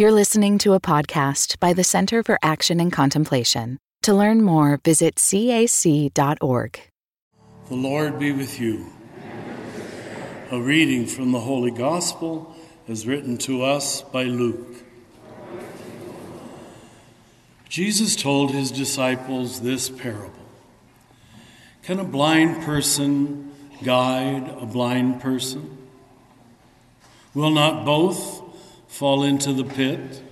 You're listening to a podcast by the Center for Action and Contemplation. To learn more, visit cac.org. The Lord be with you. A reading from the Holy Gospel is written to us by Luke. Jesus told his disciples this parable Can a blind person guide a blind person? Will not both fall into the pit?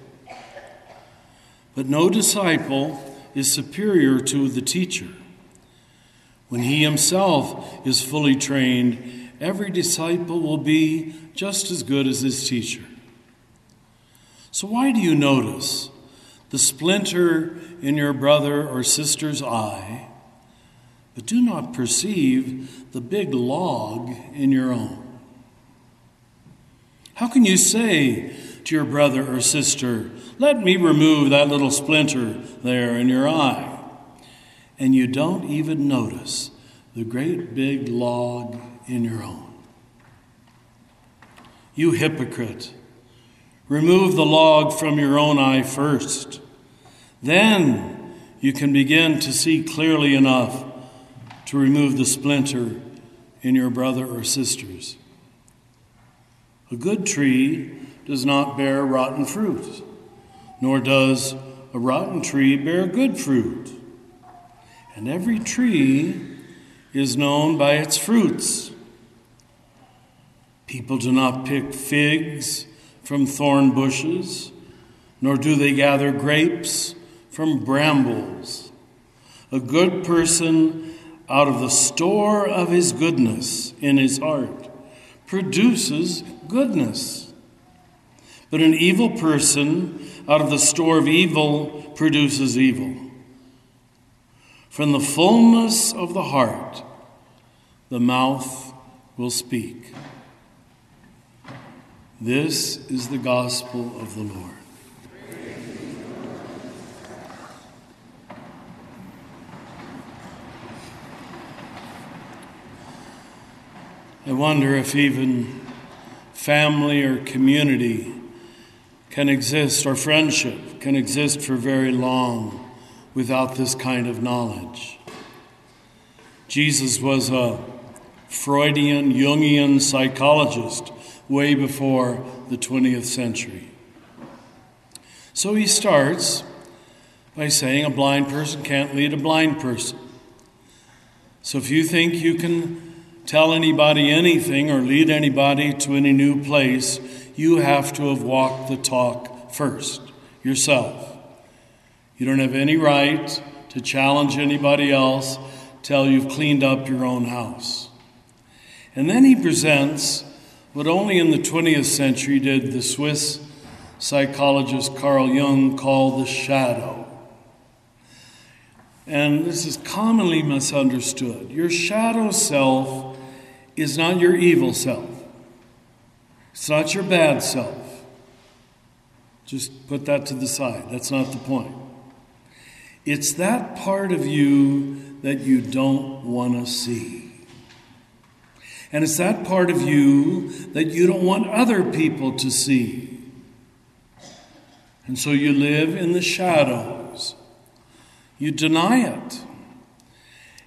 But no disciple is superior to the teacher. When he himself is fully trained, every disciple will be just as good as his teacher. So, why do you notice the splinter in your brother or sister's eye, but do not perceive the big log in your own? How can you say to your brother or sister, Let me remove that little splinter there in your eye? And you don't even notice the great big log in your own. You hypocrite, remove the log from your own eye first. Then you can begin to see clearly enough to remove the splinter in your brother or sister's. A good tree does not bear rotten fruit, nor does a rotten tree bear good fruit. And every tree is known by its fruits. People do not pick figs from thorn bushes, nor do they gather grapes from brambles. A good person out of the store of his goodness in his heart produces goodness. But an evil person out of the store of evil produces evil. From the fullness of the heart, the mouth will speak. This is the gospel of the Lord. I wonder if even family or community can exist, or friendship can exist for very long without this kind of knowledge. Jesus was a Freudian, Jungian psychologist way before the 20th century. So he starts by saying a blind person can't lead a blind person. So if you think you can tell anybody anything or lead anybody to any new place, you have to have walked the talk first, yourself. You don't have any right to challenge anybody else till you've cleaned up your own house. And then he presents what only in the 20th century did the Swiss psychologist Carl Jung call the shadow. And this is commonly misunderstood. Your shadow self is not your evil self, it's not your bad self. Just put that to the side. That's not the point. It's that part of you that you don't want to see. And it's that part of you that you don't want other people to see. And so you live in the shadows. You deny it.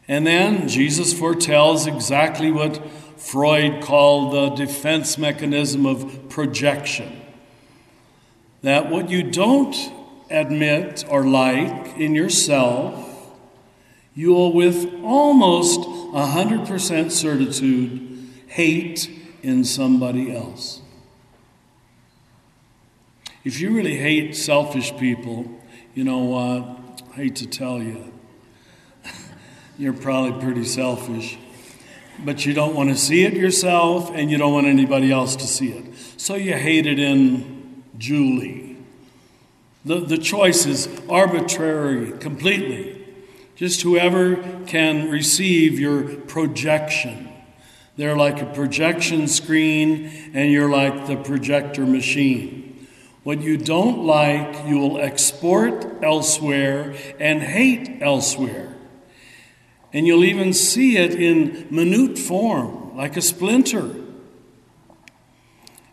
And then Jesus foretells exactly what Freud called the defense mechanism of projection. That what you don't admit or like in yourself, you will with almost 100% certitude hate in somebody else. If you really hate selfish people, you know what? I hate to tell you, you're probably pretty selfish. But you don't want to see it yourself, and you don't want anybody else to see it. So you hate it in Julie. The, the choice is arbitrary completely. Just whoever can receive your projection. They're like a projection screen, and you're like the projector machine. What you don't like, you will export elsewhere and hate elsewhere. And you'll even see it in minute form, like a splinter.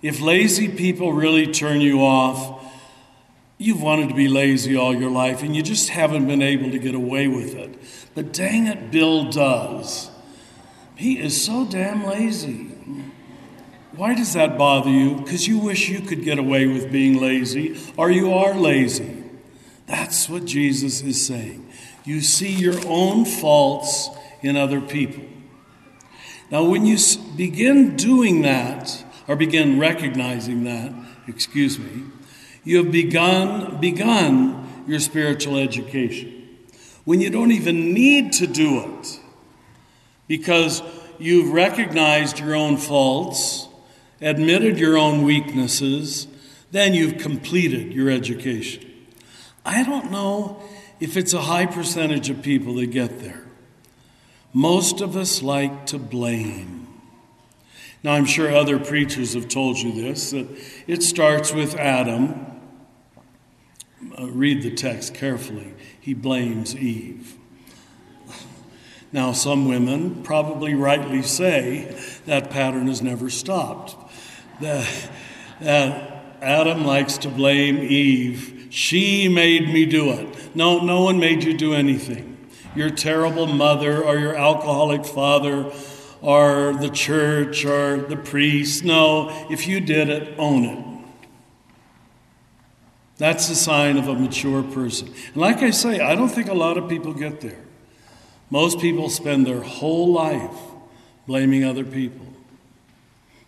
If lazy people really turn you off, You've wanted to be lazy all your life and you just haven't been able to get away with it. But dang it, Bill does. He is so damn lazy. Why does that bother you? Because you wish you could get away with being lazy, or you are lazy. That's what Jesus is saying. You see your own faults in other people. Now, when you begin doing that, or begin recognizing that, excuse me, you have begun, begun your spiritual education. When you don't even need to do it, because you've recognized your own faults, admitted your own weaknesses, then you've completed your education. I don't know if it's a high percentage of people that get there. Most of us like to blame. Now, I'm sure other preachers have told you this that it starts with Adam. Uh, read the text carefully. He blames Eve. Now, some women probably rightly say that pattern has never stopped. That, that Adam likes to blame Eve. She made me do it. No, no one made you do anything. Your terrible mother or your alcoholic father or the church or the priest. No, if you did it, own it. That's the sign of a mature person. And like I say, I don't think a lot of people get there. Most people spend their whole life blaming other people.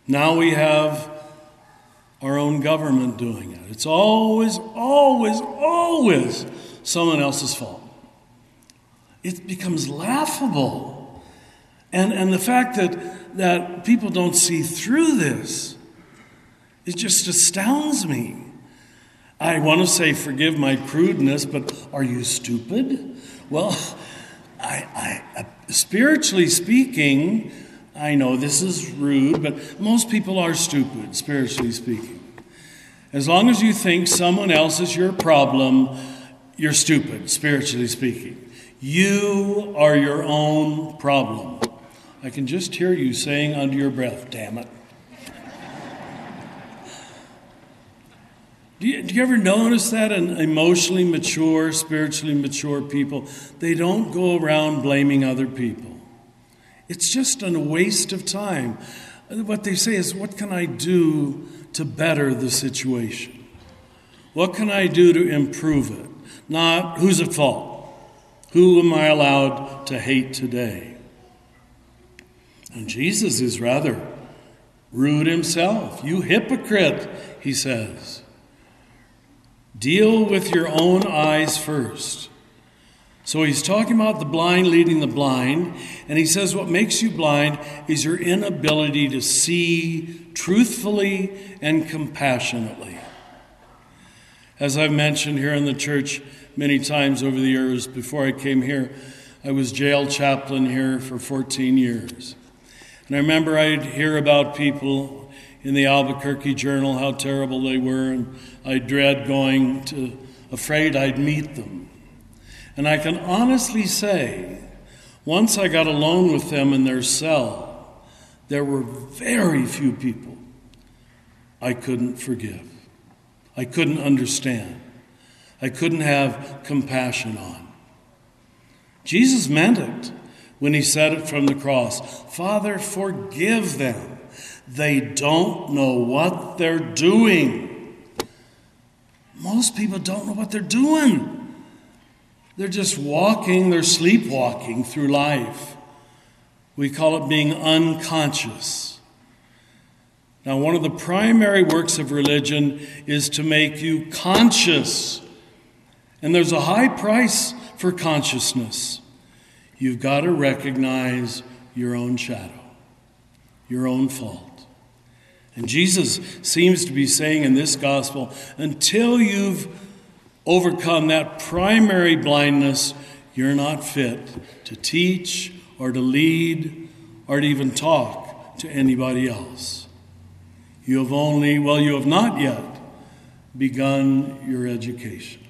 Now we have our own government doing it. It's always, always, always someone else's fault. It becomes laughable. And, and the fact that, that people don't see through this, it just astounds me. I want to say, forgive my crudeness, but are you stupid? Well, I, I, uh, spiritually speaking, I know this is rude, but most people are stupid, spiritually speaking. As long as you think someone else is your problem, you're stupid, spiritually speaking. You are your own problem. I can just hear you saying under your breath, damn it. Do you, do you, ever notice that in emotionally mature, spiritually mature people? They don't go around blaming other people. It's just a waste of time. What they say is, What can I do to better the situation? What can I do to improve it? Not who's at fault? Who am I allowed to hate today? And Jesus is rather rude himself. You hypocrite, he says. Deal with your own eyes first. So he's talking about the blind leading the blind, and he says what makes you blind is your inability to see truthfully and compassionately. As I've mentioned here in the church many times over the years, before I came here, I was jail chaplain here for 14 years. And I remember I'd hear about people in the Albuquerque Journal how terrible they were, and I dread going to, afraid I'd meet them. And I can honestly say, once I got alone with them in their cell, there were very few people I couldn't forgive. I couldn't understand. I couldn't have compassion on. Jesus meant it when he said it from the cross Father, forgive them they don't know what they're doing. Most people don't know what they're doing. They're just walking, they're sleepwalking through life. We call it being unconscious. Now, one of the primary works of religion is to make you conscious. And there's a high price for consciousness. You've got to recognize your own shadow, your own fault. And Jesus seems to be saying in this gospel until you've overcome that primary blindness, you're not fit to teach or to lead or to even talk to anybody else. You have only, well, you have not yet begun your education.